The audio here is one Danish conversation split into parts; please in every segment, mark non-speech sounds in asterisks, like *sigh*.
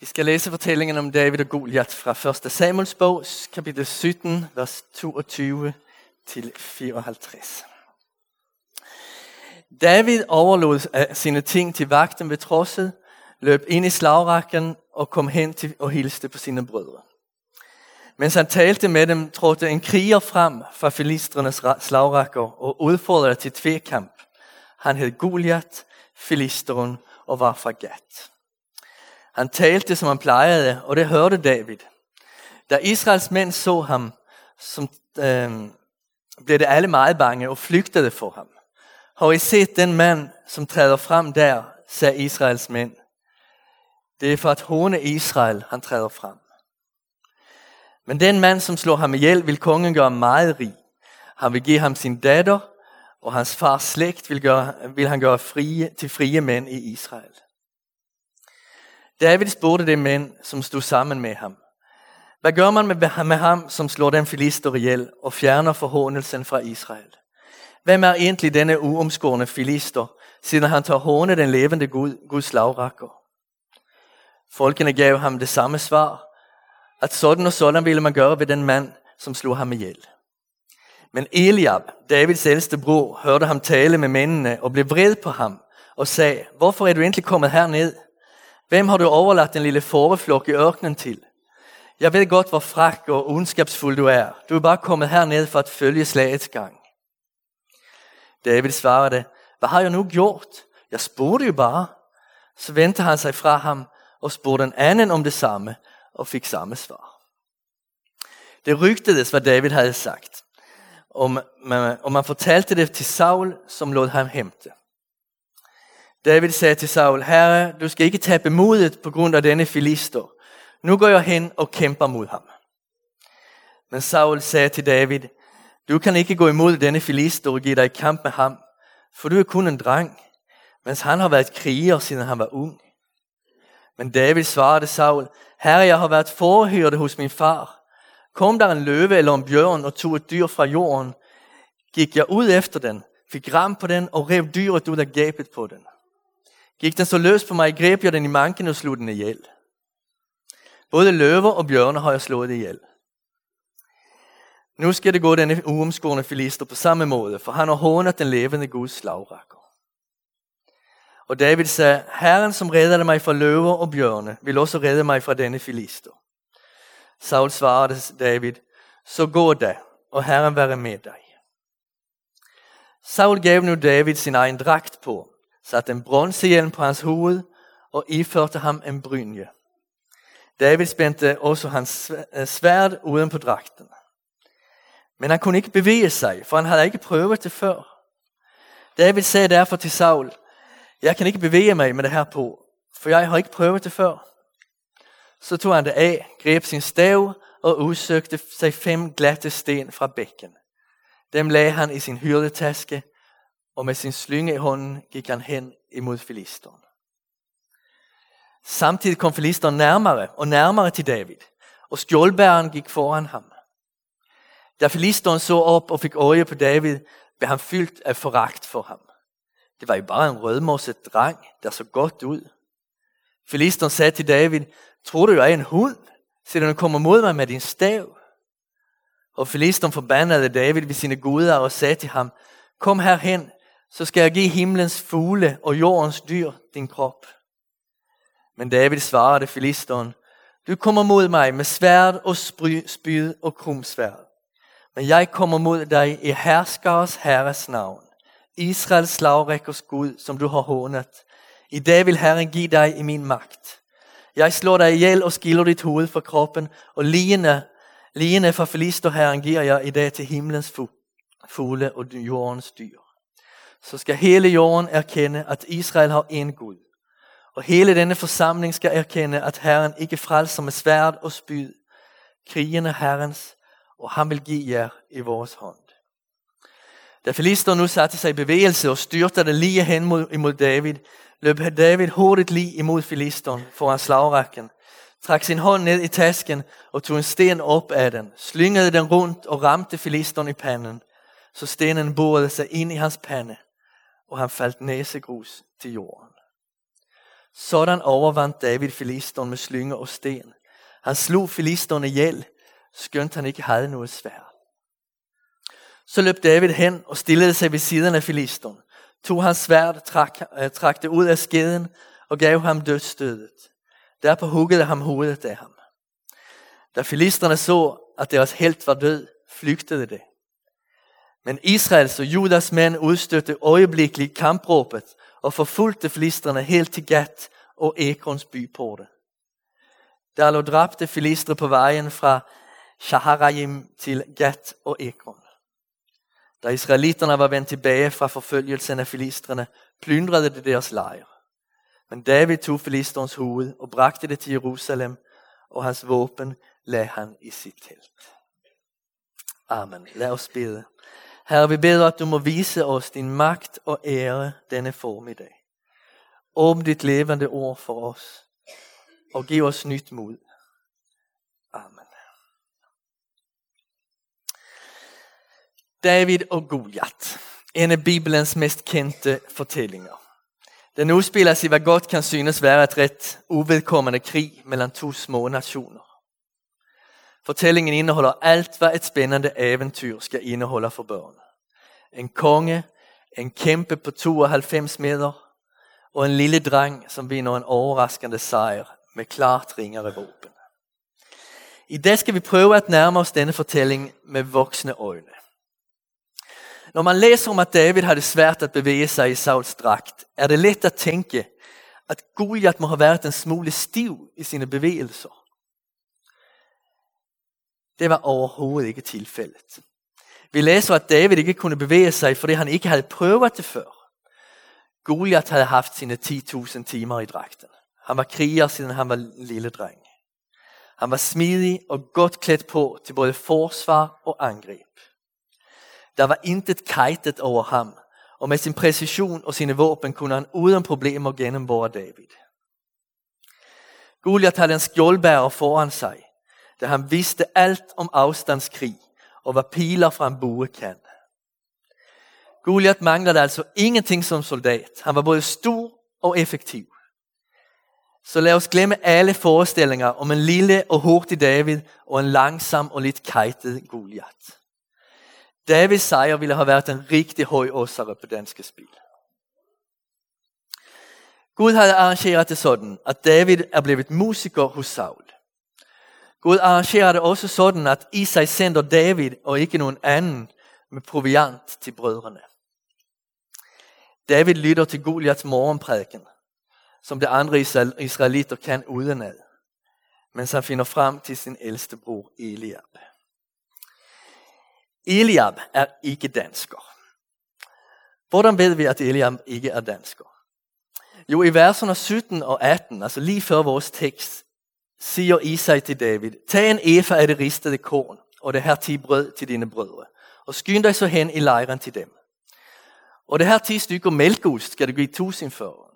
Vi skal læse fortællingen om David og Goliat fra 1. Samuels bog, kapitel 17, vers 22 til 54. David overlod sine ting til vagten ved trosset, løb ind i slagrækken og kom hen til og hilste på sine brødre. Mens han talte med dem, trådte en kriger frem fra filistrenes slagrækker og udfordrede til tvekamp. Han hed Goliat, filisteren og var fra Gat. Han talte, som han plejede, og det hørte David. Da Israels mænd så ham, som, øh, blev det alle meget bange og flygtede for ham. Har I set den mand, som træder frem der, sagde Israels mænd. Det er for at håne Israel, han træder frem. Men den mand, som slår ham ihjel, vil kongen gøre meget rig. Han vil give ham sin datter, og hans fars slægt vil, gøre, vil han gøre frie, til frie mænd i Israel. David spurgte de mænd, som stod sammen med ham. Hvad gør man med, ham, som slår den filister ihjel og fjerner forhånelsen fra Israel? Hvem er egentlig denne uomskårne filister, siden han tager håne den levende Gud, Guds lavrakker? Folkene gav ham det samme svar, at sådan og sådan ville man gøre ved den mand, som slog ham ihjel. Men Eliab, Davids ældste bror, hørte ham tale med mændene og blev vred på ham og sagde, hvorfor er du egentlig kommet herned? Hvem har du overladt den lille fåreflok i ørkenen til? Jeg ved godt, hvor frak og ondskabsfuld du er. Du er bare kommet herned for at følge slagets gang. David svarede, hvad har jeg nu gjort? Jeg spurgte jo bare. Så vendte han sig fra ham og spurgte en anden om det samme og fik samme svar. Det rygtedes, hvad David havde sagt. Og man, og man fortalte det til Saul, som lod ham hente. David sagde til Saul, Herre, du skal ikke tabe modet på grund af denne filister. Nu går jeg hen og kæmper mod ham. Men Saul sagde til David, du kan ikke gå imod denne filister og give dig i kamp med ham, for du er kun en dreng, mens han har været kriger, siden han var ung. Men David svarede Saul, Herre, jeg har været forhørte hos min far. Kom der en løve eller en bjørn og tog et dyr fra jorden, gik jeg ud efter den, fik ram på den og rev dyret ud af gabet på den. Gik den så løs på mig, greb jeg den i manken og slog den ihjel. Både løver og bjørne har jeg slået ihjel. Nu skal det gå denne uomskårne filister på samme måde, for han har hånet den levende Guds slagrakker. Og David sagde, Herren som reddede mig fra løver og bjørne, vil også redde mig fra denne filister. Saul svarede David, så gå da, og Herren være med dig. Saul gav nu David sin egen dragt på, satte en bronsehjelm på hans hoved og iførte ham en brynje. David spændte også hans øh, sværd uden på dragten. Men han kunne ikke bevæge sig, for han havde ikke prøvet det før. David sagde derfor til Saul, jeg kan ikke bevæge mig med det her på, for jeg har ikke prøvet det før. Så tog han det af, greb sin stav og udsøgte sig fem glatte sten fra bækken. Dem lagde han i sin hyrdetaske, og med sin slynge i hånden gik han hen imod filisteren. Samtidig kom filisteren nærmere og nærmere til David, og skjoldbæren gik foran ham. Da filisteren så op og fik øje på David, blev han fyldt af foragt for ham. Det var jo bare en rødmosset dreng, der så godt ud. Filisteren sagde til David, tror du, jeg er en hund, siden du kommer mod mig med din stav? Og filisteren forbandede David ved sine guder og sagde til ham, kom herhen, så skal jeg give himlens fugle og jordens dyr din krop. Men David svarede filisteren, du kommer mod mig med sværd og spyd og krumsværd. Men jeg kommer mod dig i herskers herres navn, Israels slagrækkers Gud, som du har hånet. I dag vil Herren give dig i min magt. Jeg slår dig ihjel og skiller dit hoved fra kroppen, og ligene, ligene fra filisterherren giver jeg i dag til himlens fugle og jordens dyr. Så skal hele jorden erkende, at Israel har en Gud. Og hele denne forsamling skal erkende, at Herren ikke frelser med sværd og spyd. Krigen er Herrens, og han vil give jer i vores hånd. Da Filister nu satte sig i bevægelse og styrtede lige hen mod, imod David, løb David hurtigt lige imod Filisteren foran slagrækken, trak sin hånd ned i tasken og tog en sten op af den, slyngede den rundt og ramte Filisteren i panden, så stenen borede sig ind i hans pande, og han faldt næsegrus til jorden. Sådan overvandt David filisteren med slynger og sten. Han slog filisteren ihjel, skønt han ikke havde noget svær. Så løb David hen og stillede sig ved siden af filisteren, tog hans sværd, trak, øh, trak det ud af skeden og gav ham dødsstødet. Derpå huggede ham hovedet af ham. Da filisterne så, at deres helt var død, flygtede det. Men Israels og Judas mænd udstødte øjeblikkeligt kampråbet og forfulgte filisterne helt til Gat og Ekrons byporte. Der lå dræbte filistre på vejen fra Shaharayim til Gat og Ekron. Da israelitterne var vendt tilbage fra forfølgelsen af filistrene, plyndrede de deres lejr. Men David tog filisterens hoved og bragte det til Jerusalem, og hans våben lagde han i sit telt. Amen. Lad os bede. Herre, vi beder, at du må vise os din magt og ære denne formiddag. Åbn dit levende ord for os, og giv os nyt mod. Amen. David og Goliat, en af Bibelens mest kendte fortællinger. Den udspiller sig hvad godt kan synes være et ret uvedkommende krig mellem to små nationer. Fortællingen indeholder alt, hvad et spændende eventyr skal indeholde for børn. En konge, en kæmpe på 92 meter, og en lille dreng, som vinder en overraskende sejr med klart ringere våben. I dag skal vi prøve at nærme os denne fortælling med voksne øjne. Når man læser om, at David havde svært at bevæge sig i Sauls dragt, er det let at tænke, at Goliat må have været en smule stiv i sine bevægelser. Det var overhovedet ikke tilfældet. Vi læser, at David ikke kunne bevæge sig, fordi han ikke havde prøvet det før. Goliath havde haft sine 10.000 timer i dragten. Han var kriger, siden han var lille dreng. Han var smidig og godt klædt på til både forsvar og angreb. Der var intet kajtet over ham, og med sin præcision og sine våben kunne han uden problemer gennemborre David. Goliath havde en skjoldbærer foran sig, da han vidste alt om afstandskrig og var piler fra en bue kan. Goliat manglede altså ingenting som soldat. Han var både stor og effektiv. Så lad os glemme alle forestillinger om en lille og hurtig David og en langsom og lidt kajtet Goliat. Davids sejr ville have været en rigtig høj åsare på danske spil. Gud havde arrangeret det sådan, at David er blevet musiker hos Saul. Gud arrangerer det også sådan, at Isai sender David og ikke nogen anden med proviant til brødrene. David lytter til Goliaths morgenprædiken, som de andre israelitter kan udenad, mens han finder frem til sin ældste bror Eliab. Eliab er ikke dansker. Hvordan ved vi, at Eliab ikke er dansker? Jo, i verserne 17 og 18, altså lige før vores tekst, siger Isai til David, tag en efa af det ristede korn, og det her ti brød til dine brødre, og skynd dig så hen i lejren til dem. Og det her ti stykker mælkeost skal du give tusind for.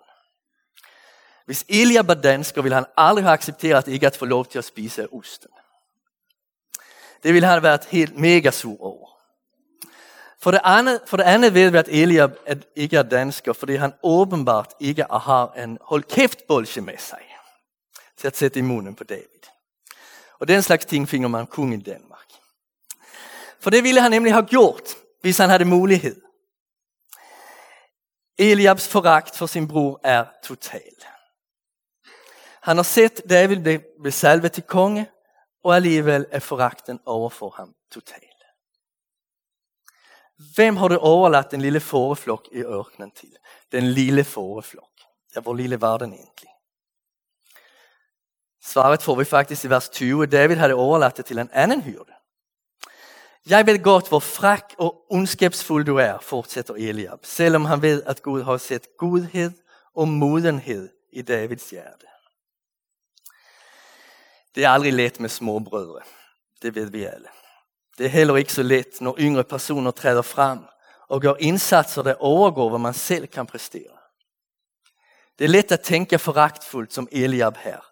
Hvis Elia var dansker, ville han aldrig have accepteret ikke at få lov til at spise osten. Det ville han været helt mega sur over. For det, andet, for det andet ved vi, at Eliab ikke er dansker, fordi han åbenbart ikke har en hold kæft bolsje med sig til at sætte i munden på David. Og den slags ting finder man kun i Danmark. For det ville han nemlig have gjort, hvis han havde mulighed. Eliabs förakt for sin bror er total. Han har sett David blive salvet til konge, og alligevel er förakten overfor ham total. Hvem har du overladt den lille fåreflok i ørkenen til? Den lille fåreflok. Ja, hvor lille var den egentlig? Svaret får vi faktisk i vers 20. David havde overladt det til en anden hyrde. Jeg ved godt, hvor fræk og ondskabsfuld du er, fortsætter Eliab, selvom han ved, at Gud har set godhed og modenhed i Davids hjerte. Det er aldrig let med småbrødre. Det ved vi alle. Det er heller ikke så let, når yngre personer træder frem og gør indsatser, der overgår, hvad man selv kan præstere. Det er let at tænke foragtfuldt som Eliab her.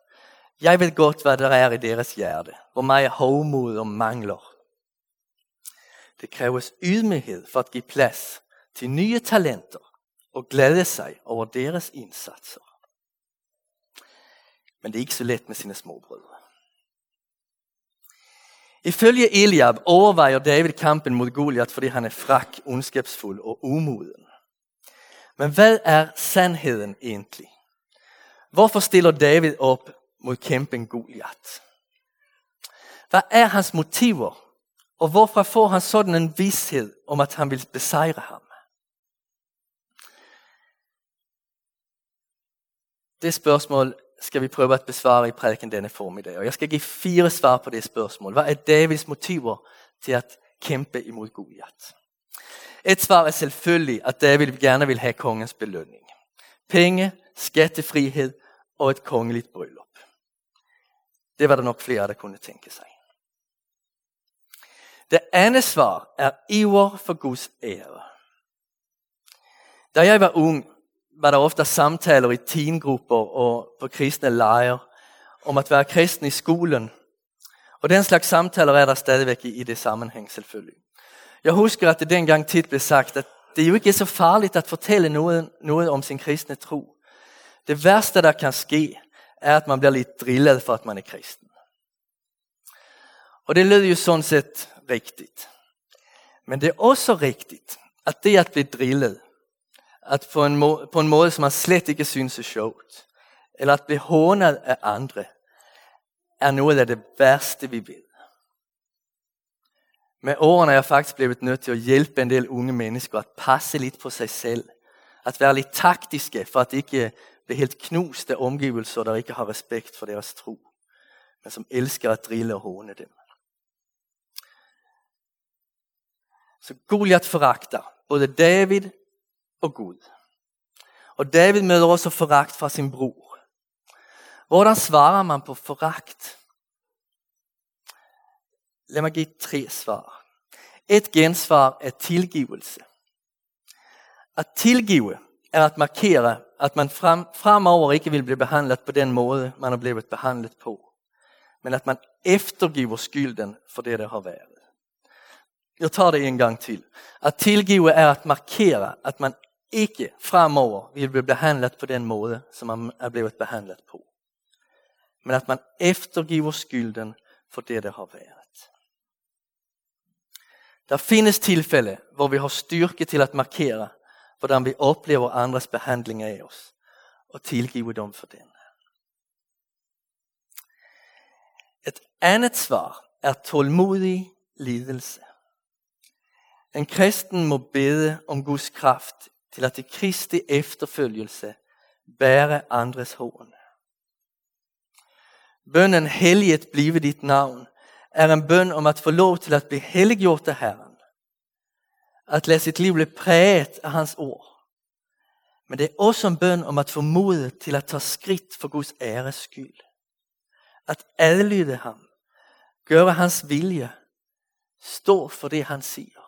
Jeg ved godt, hvad der er i deres hjerte, hvor meget hovmod og mangler. Det kræves ydmyghed for at give plads til nye talenter og glæde sig over deres indsatser. Men det är inte så lätt med sina småbröder. Ifølge Eliab overvejer David kampen mod Goliat, fordi han er frak, ondskabsfuld og umoden. Men hvad er sandheden egentlig? Hvorfor stiller David op mod kæmpen Goliat? Hvad er hans motiver? Og hvorfor får han sådan en vished om, at han vil besejre ham? Det spørgsmål skal vi prøve at besvare i prædiken denne formiddag. Og jeg skal give fire svar på det spørgsmål. Hvad er Davids motiver til at kæmpe imod Goliat? Et svar er selvfølgelig, at David gerne vil have kongens belønning. Penge, skattefrihed og et kongeligt bryllup. Det var der nok flere, der kunne tænke sig. Det andet svar er iver for Guds ære. Da jeg var ung, var der ofte samtaler i teengrupper og på kristne lejre om at være kristen i skolen. Og den slags samtaler er der stadigvæk i, i det sammenhæng selvfølgelig. Jeg husker, at det dengang tit blev sagt, at det jo ikke er så farligt at fortælle noget, noget om sin kristne tro. Det værste, der kan ske, er, at man bliver lidt drillet for, at man er kristen. Og det lyder jo sådan set rigtigt. Men det er også rigtigt, at det at blive drillet, at på en, må på en måde, som man slet ikke synes er sjovt, eller at blive hånet af andre, er noget af det værste, vi vil. Med årene er jeg faktisk blevet nødt til at hjælpe en del unge mennesker at passe lidt på sig selv. At være lidt taktiske, for at ikke blive helt knust af omgivelser, der ikke har respekt for deres tro, men som elsker at drille og håne dem. Så Goliat foragter både David og Gud. Og David møder også foragt fra sin bror. Hvordan svarer man på foragt? Lad mig give tre svar. Et gensvar er tilgivelse. At tilgive er at markere, at man frem, fremover ikke vil blive behandlet på den måde, man er blevet behandlet på. Men at man eftergiver skylden for det, der har været. Jeg tager det en gang til. At tilgive er at markere, at man ikke fremover vil blive behandlet på den måde, som man er blevet behandlet på. Men at man eftergiver skylden for det, der har været. Der findes tilfælde, hvor vi har styrke til at markere, hvordan vi oplever andres behandling af os, og tilgive dem for den. Et andet svar er tålmodig lidelse. En kristen må bede om Guds kraft til at i Kristi efterfølgelse bære andres hån. Bønnen helliget blive dit navn er en bøn om at få lov til at blive helliggjort af Herren. At lade sit liv blive præget af hans ord. Men det er også en bøn om at få mod til at tage skridt for Guds æres skyld. At adlyde ham. Gøre hans vilje. Stå for det han siger.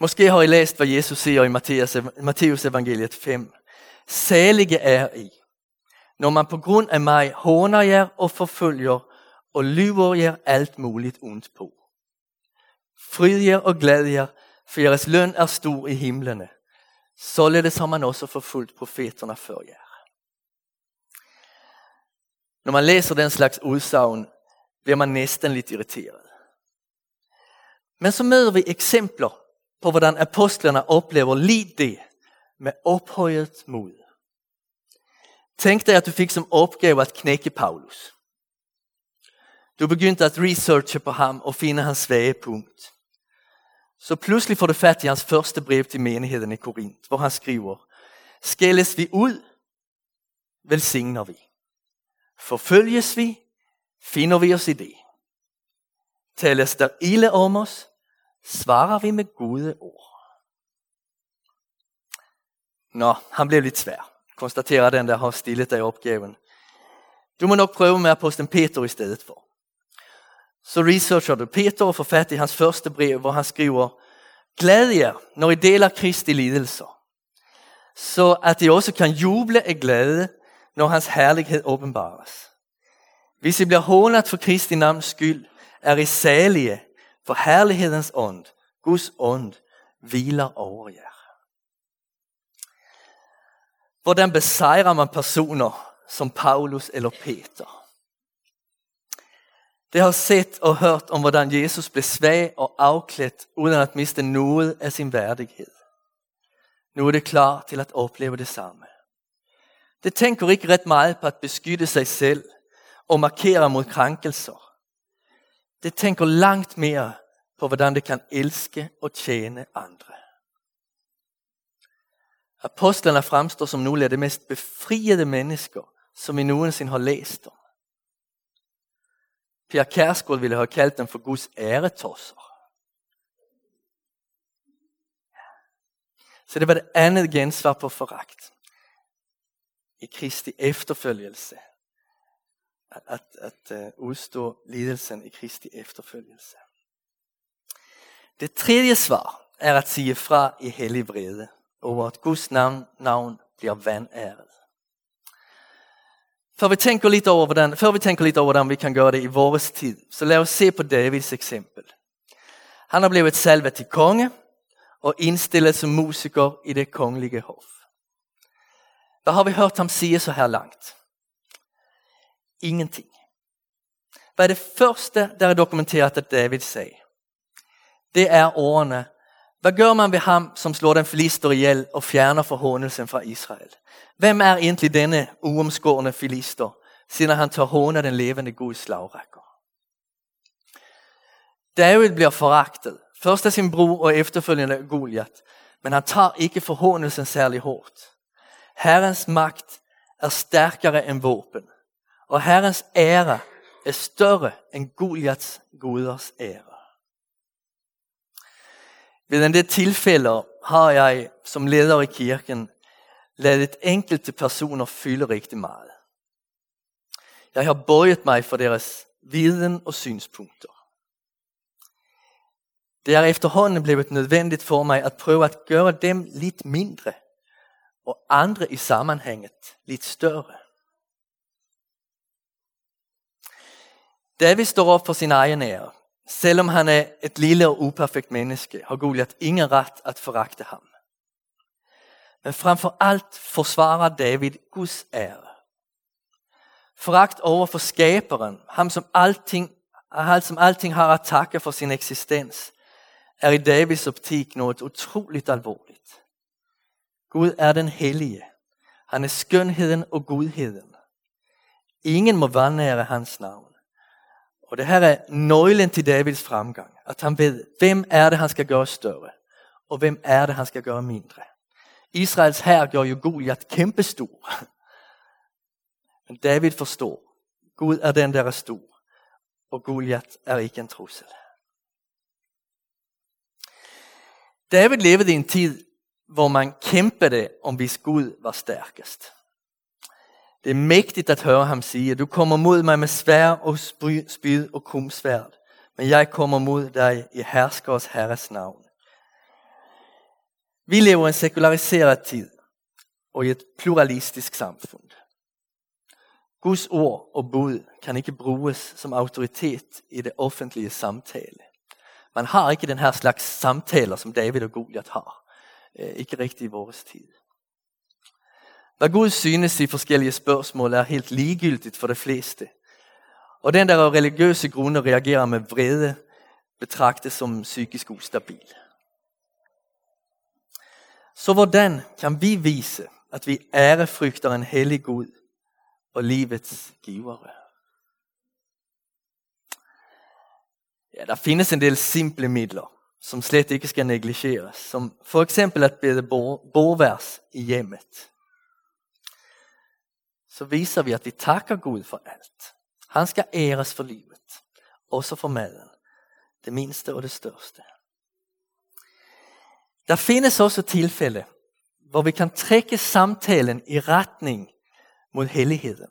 Måske har I læst, hvad Jesus siger i Matteus, evangeliet 5. Salige er I, når man på grund af mig håner jer og forfølger og lyver jer alt muligt ondt på. Fryd jer og glæd jer, for jeres løn er stor i himlene. Således har man også forfulgt profeterna før jer. Når man læser den slags udsagn, bliver man næsten lidt irriteret. Men så møder vi eksempler på hvordan apostlerne oplever lige det med ophøjet mod. Tænk dig, at du fik som opgave at knække Paulus. Du begyndte at researche på ham og finde hans svage punkt. Så pludselig får du fat i hans første brev til menigheden i Korinth, hvor han skriver, Skældes vi ud, velsigner vi. Forfølges vi, finder vi os i det. Tales der ille om os, svarer vi med gode ord. Nå, han blev lidt svær. Konstaterer den, der har stillet dig opgaven. Du må nok prøve med aposteln Peter i stedet for. Så researcher du Peter og får fat i hans første brev, hvor han skriver, Glæd jer, når I deler Kristi lidelser, så at I også kan juble af glæde, når hans herlighed åbenbares. Hvis I bliver hånet for Kristi navns skyld, er I salige, for herlighedens ånd, Guds ånd, hviler over jer. Hvordan besejrer man personer som Paulus eller Peter? Det har sett og hørt om hvordan Jesus blev svag og afklædt uden at miste noget af sin værdighed. Nu er det klar til at opleve det samme. Det tænker ikke ret meget på at beskytte sig selv og markere mod krænkelser. Det tænker langt mere på hvordan det kan elske og tjene andre. Apostlerne fremstår som nogle af de mest befriede mennesker, som vi nogensinde har læst om. Pia Kærsgaard ville have kaldt dem for Guds æretosser. Så det var det andet gensvar på foragt. I Kristi efterfølgelse. At, at, at eh, udstå lidelsen i Kristi efterfølgelse. Det tredje svar er at sige fra i hellig vrede over at Guds navn, navn bliver vanæret. Før vi tænker lidt over, hvordan, før vi tænker lidt over, hvordan vi kan gøre det i vores tid, så lad os se på Davids eksempel. Han har blevet salvet til konge og indstillet som musiker i det kongelige hof. Hvad har vi hørt ham sige så her langt? Ingenting. Hvad er det første, der er dokumenteret, at David sagde? Det er ordene, hvad gør man ved ham, som slår den filister ihjel og fjerner forhåndelsen fra Israel? Hvem er egentlig denne uomskårne filister, siden han tager hånd af den levende Guds slagrækker? David bliver foragtet, først af sin bror og efterfølgende Goliat, men han tager ikke forhåndelsen særlig hårdt. Herrens magt er stærkere end våben, og Herrens ære er større end Goliats guders ære. Ved en del tilfælde har jeg som leder i kirken ladet enkelte personer fylde rigtig meget. Jeg har bøjet mig for deres viden og synspunkter. Det er efterhånden blevet nødvendigt for mig at prøve at gøre dem lidt mindre og andre i sammenhænget lidt større. David står op for sin egen ære. Selvom han er et lille og uperfekt menneske, har Goliat ingen ret at foragte ham. Men framför allt forsvarer David Guds ære. Foragt over for skaberen, ham som allting, han som allting har at takke for sin eksistens, er i Davids optik noget utroligt alvorligt. Gud er den hellige. Han er skønheden og godheden. Ingen må vandære hans navn. Og det her er nøglen til Davids fremgang. At han ved, hvem er det, han skal gøre større, og hvem er det, han skal gøre mindre. Israels her gør jo Goliat kæmpestor. *laughs* Men David forstår, Gud er den, der er stor, og Goliat er ikke en trussel. David levede i en tid, hvor man kæmpede om hvis Gud var stærkest. Det er mægtigt at høre ham sige, du kommer mod mig med svær og spyd og kumsværd, men jeg kommer mod dig i herskers herres navn. Vi lever i en sekulariseret tid og i et pluralistisk samfund. Guds ord og bud kan ikke bruges som autoritet i det offentlige samtale. Man har ikke den her slags samtaler, som David og Goliat har. Øh, ikke rigtig i vores tid. Hvad Gud synes i forskellige spørgsmål er helt ligegyldigt for de fleste. Og den der af religiøse grunde reagerer med vrede, betragtes som psykisk ustabil. Så hvordan kan vi vise, at vi ærefrygter en hellig Gud og livets givere? Ja, der findes en del simple midler, som slet ikke skal negligeres, som for eksempel at bede borvers i hjemmet så visar vi att vi tackar Gud för allt. Han skal æres för livet, også för maden, det minste och det største. Der findes også tilfælde, hvor vi kan trække samtalen i retning mod helligheden.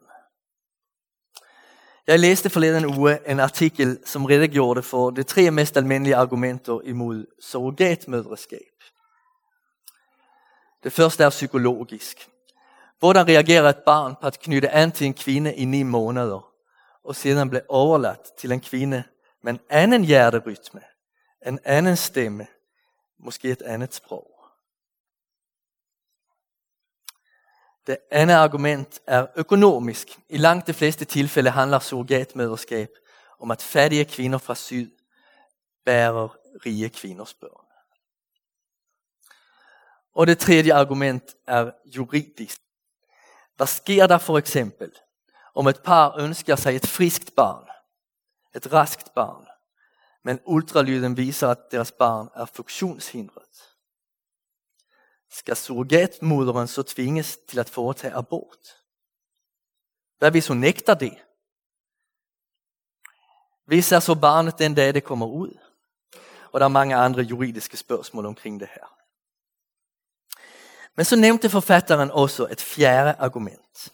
Jeg læste forleden uge en artikel, som redegjorde for de tre mest almindelige argumenter imod surrogatmødreskab. Det første er psykologisk. Hvordan reagerer et barn på at knytte an til en kvinde i ni måneder, og sedan bli overladt til en kvinde med en anden hjerterytme, en anden stemme, måske et andet sprog? Det andet argument er økonomisk. I langt de fleste tilfælde handler surrogatmøderskab om at fattige kvinder fra syd bærer rige kvinders børn. Og det tredje argument er juridisk. Hvad sker der for eksempel, om et par ønsker sig et friskt barn, et raskt barn, men ultralyden viser, at deres barn er funktionshindret? Skal surrogatmoderen så tvinges til at foretage abort? Hvad hvis hun nægter det? Hvis er så barnet den dag, det kommer ud? Og der er mange andre juridiske spørgsmål omkring det her. Men så nævnte forfatteren også et fjerde argument.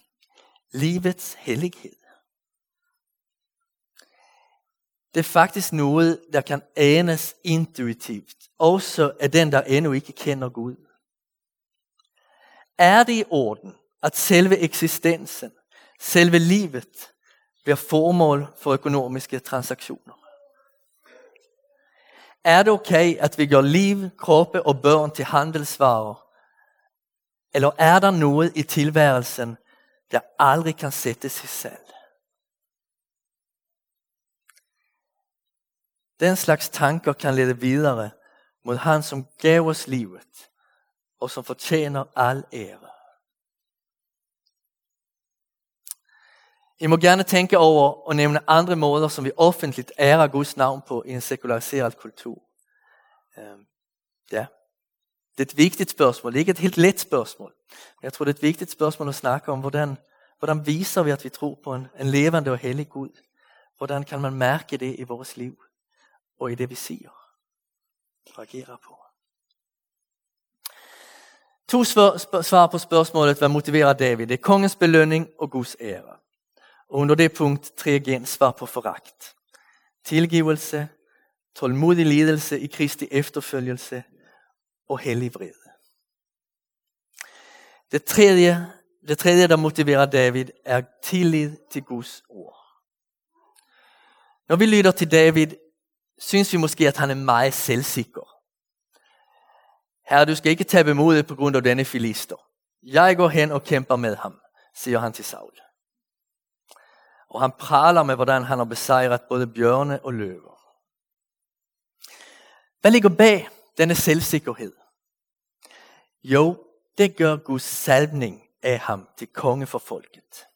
Livets hellighed. Det er faktisk noget, der kan anes intuitivt, også af den, der endnu ikke kender Gud. Er det i orden, at selve eksistensen, selve livet, bliver formål for økonomiske transaktioner? Er det okay, at vi gør liv, kroppe og børn til handelsvarer? Eller er der noget i tilværelsen, der aldrig kan sættes i selv? Den slags tanker kan lede videre mod han, som gav os livet, og som fortjener al ære. I må gerne tænke over og nævne andre måder, som vi offentligt ærer Guds navn på i en sekulariseret kultur. Øhm, ja. Det er et vigtigt spørgsmål. Det er ikke et helt let spørgsmål. Men jeg tror, det er et vigtigt spørgsmål at snakke om, hvordan, hvordan viser vi, at vi tror på en, en levende og hellig Gud? Hvordan kan man mærke det i vores liv og i det, vi siger og reagerer på? To svar på spørgsmålet, hvad motiverer David? Det er kongens belønning og Guds ære. Og under det punkt tre gensvar på forakt. Tilgivelse, tålmodig lidelse i Kristi efterfølgelse og hellig vrede. Det tredje, det tredje, der motiverer David, er tillid til Guds ord. Når vi lytter til David, synes vi måske, at han er meget selvsikker. Herre, du skal ikke tabe modet på grund af denne filister. Jeg går hen og kæmper med ham, siger han til Saul. Og han praler med, hvordan han har besejret både bjørne og løver. Hvad ligger bag denne selvsikkerhed? Jo, det gør Guds salvning af ham til konge for folket.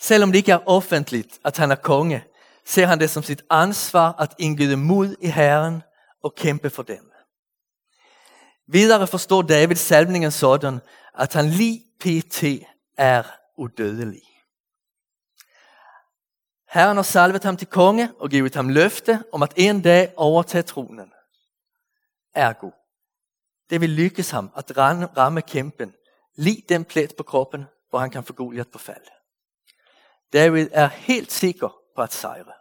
Selvom det ikke er offentligt, at han er konge, ser han det som sit ansvar at indgyde mod i Herren og kæmpe for dem. Videre forstår David salvningen sådan, at han lige pt. er udødelig. Herren har salvet ham til konge og givet ham løfte om at en dag overtage tronen. Ergo, det vil lykkes ham at ramme kæmpen, lige den plet på kroppen, hvor han kan få Goliat på fald. David er helt sikker på at sejre.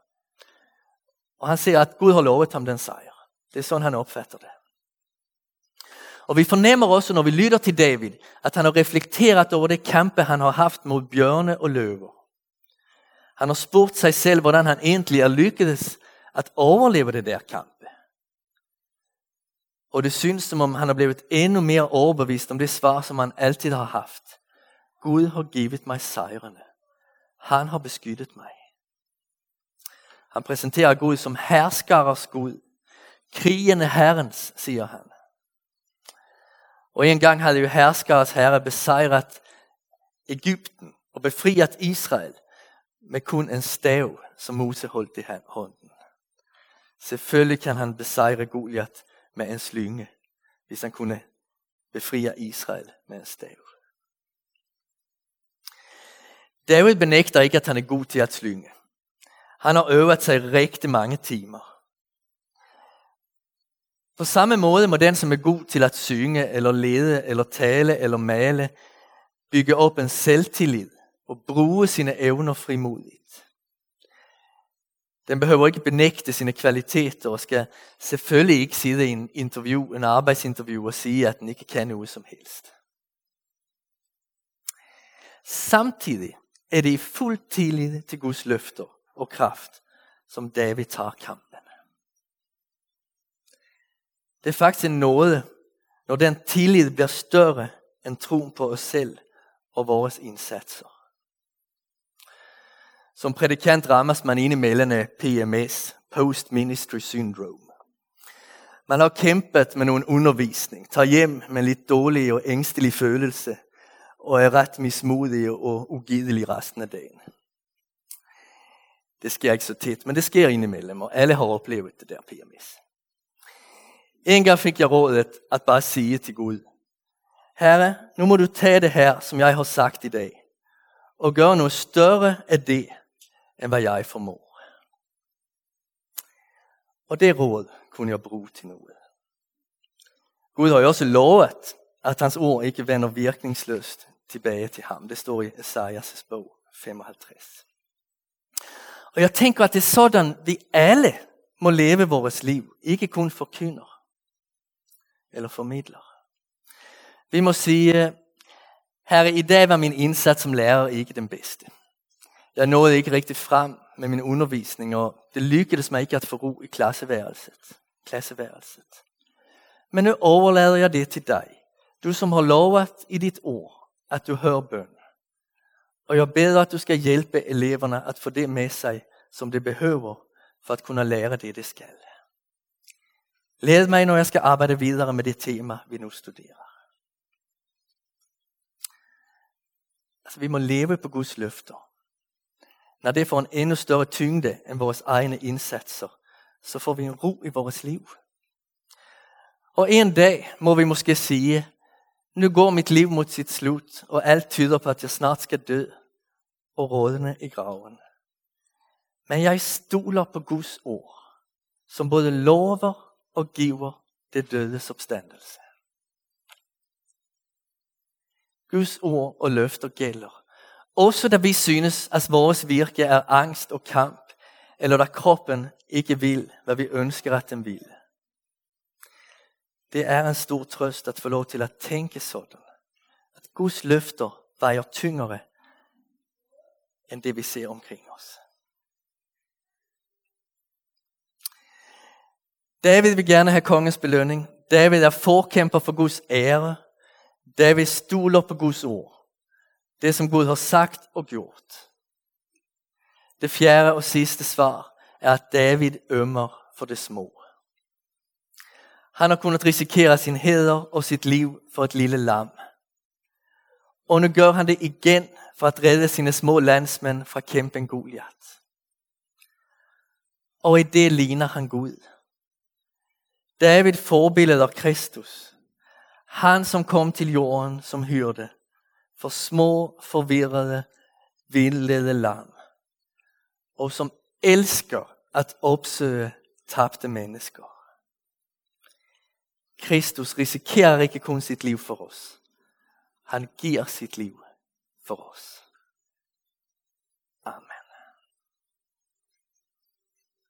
Og han ser, at Gud har lovet ham den sejr. Det er sådan, han opfatter det. Og vi fornemmer også, når vi lytter til David, at han har reflekteret over det kampe, han har haft mod bjørne og løver. Han har spurgt sig selv, hvordan han egentlig er lykkedes at overleve det der kamp. Og det synes som om han har blevet endnu mere overbevist om det svar, som han altid har haft. Gud har givet mig sejrene. Han har beskyttet mig. Han præsenterer Gud som herskarers Gud. Krigen er Herrens, siger han. Og en gang havde jo herskares herre besejret Ægypten og befriet Israel med kun en stav, som Mose holdt i hånden. Selvfølgelig kan han besejre Goliat med en slynge, hvis han kunne befria Israel med en stav. David benægter ikke, at han er god til at slynge. Han har øvet sig rigtig mange timer. På samme måde må den, som er god til at synge, eller lede, eller tale, eller male, bygge op en selvtillid og bruge sine evner frimodigt. Den behøver ikke benægte sine kvaliteter og skal selvfølgelig ikke sidde i en interview, en arbejdsinterview og sige, at den ikke kan noget som helst. Samtidig er det i fuld tillid til Guds løfter og kraft, som David tager kampen. Det er faktisk en nåde, når den tillid bliver større end troen på os selv og vores indsatser. Som predikant rammes man indimellem af PMS, Post Ministry Syndrome. Man har kæmpet med nogen undervisning, tager hjem med lidt dårlig og ængstelig følelse, og er ret mismodig og ugidelig resten af dagen. Det sker ikke så tit, men det sker indimellem, og alle har oplevet det der PMS. En gang fik jeg rådet at bare sige til Gud, Herre, nu må du tage det her, som jeg har sagt i dag, og gøre noget større af det, end hvad jeg formår. Og det råd kunne jeg bruge til noget. Gud har jo også lovet, at hans ord ikke vender virkningsløst tilbage til ham. Det står i Esajas bog 55. Og jeg tænker, at det er sådan, vi alle må leve vores liv. Ikke kun forkynder eller formidler. Vi må sige, Herre, i dag var min indsats som lærer ikke den bedste. Jeg nåede ikke rigtig frem med min undervisning, og det lykkedes mig ikke at få ro i klasseværelset. klasseværelset. Men nu overlader jeg det til dig. Du som har lovet i dit ord, at du hører bøn. Og jeg beder, at du skal hjælpe eleverne at få det med sig, som de behøver, for at kunne lære det, de skal. Led mig, når jeg skal arbejde videre med det tema, vi nu studerer. Altså, vi må leve på Guds løfter. Når det får en endnu større tyngde end vores egne indsatser, så får vi en ro i vores liv. Og en dag må vi måske sige, nu går mit liv mod sit slut, og alt tyder på, at jeg snart skal dø og rådne i graven. Men jeg stoler på Guds ord, som både lover og giver det dødes opstandelse. Guds ord og løfter gælder. Også da vi synes, at vores virke er angst og kamp, eller da kroppen ikke vil, hvad vi ønsker, at den vil. Det er en stor trøst at få lov til at tænke sådan. At Guds løfter vejer tyngre end det vi ser omkring os. David vil gerne have kongens belønning. David er forkæmper for Guds ære. David stoler på Guds ord. Det som Gud har sagt og gjort. Det fjerde og sidste svar er at David ømmer for det små. Han har kunnet risikere sin heder og sit liv for et lille lam. Og nu gør han det igen for at redde sine små landsmænd fra kæmpen Goliath. Og i det ligner han Gud. David forbilleder Kristus. Han som kom til jorden som hyrde for små, forvirrede, vildlede lam. Og som elsker at opsøge tabte mennesker. Kristus risikerer ikke kun sit liv for os. Han giver sit liv for os.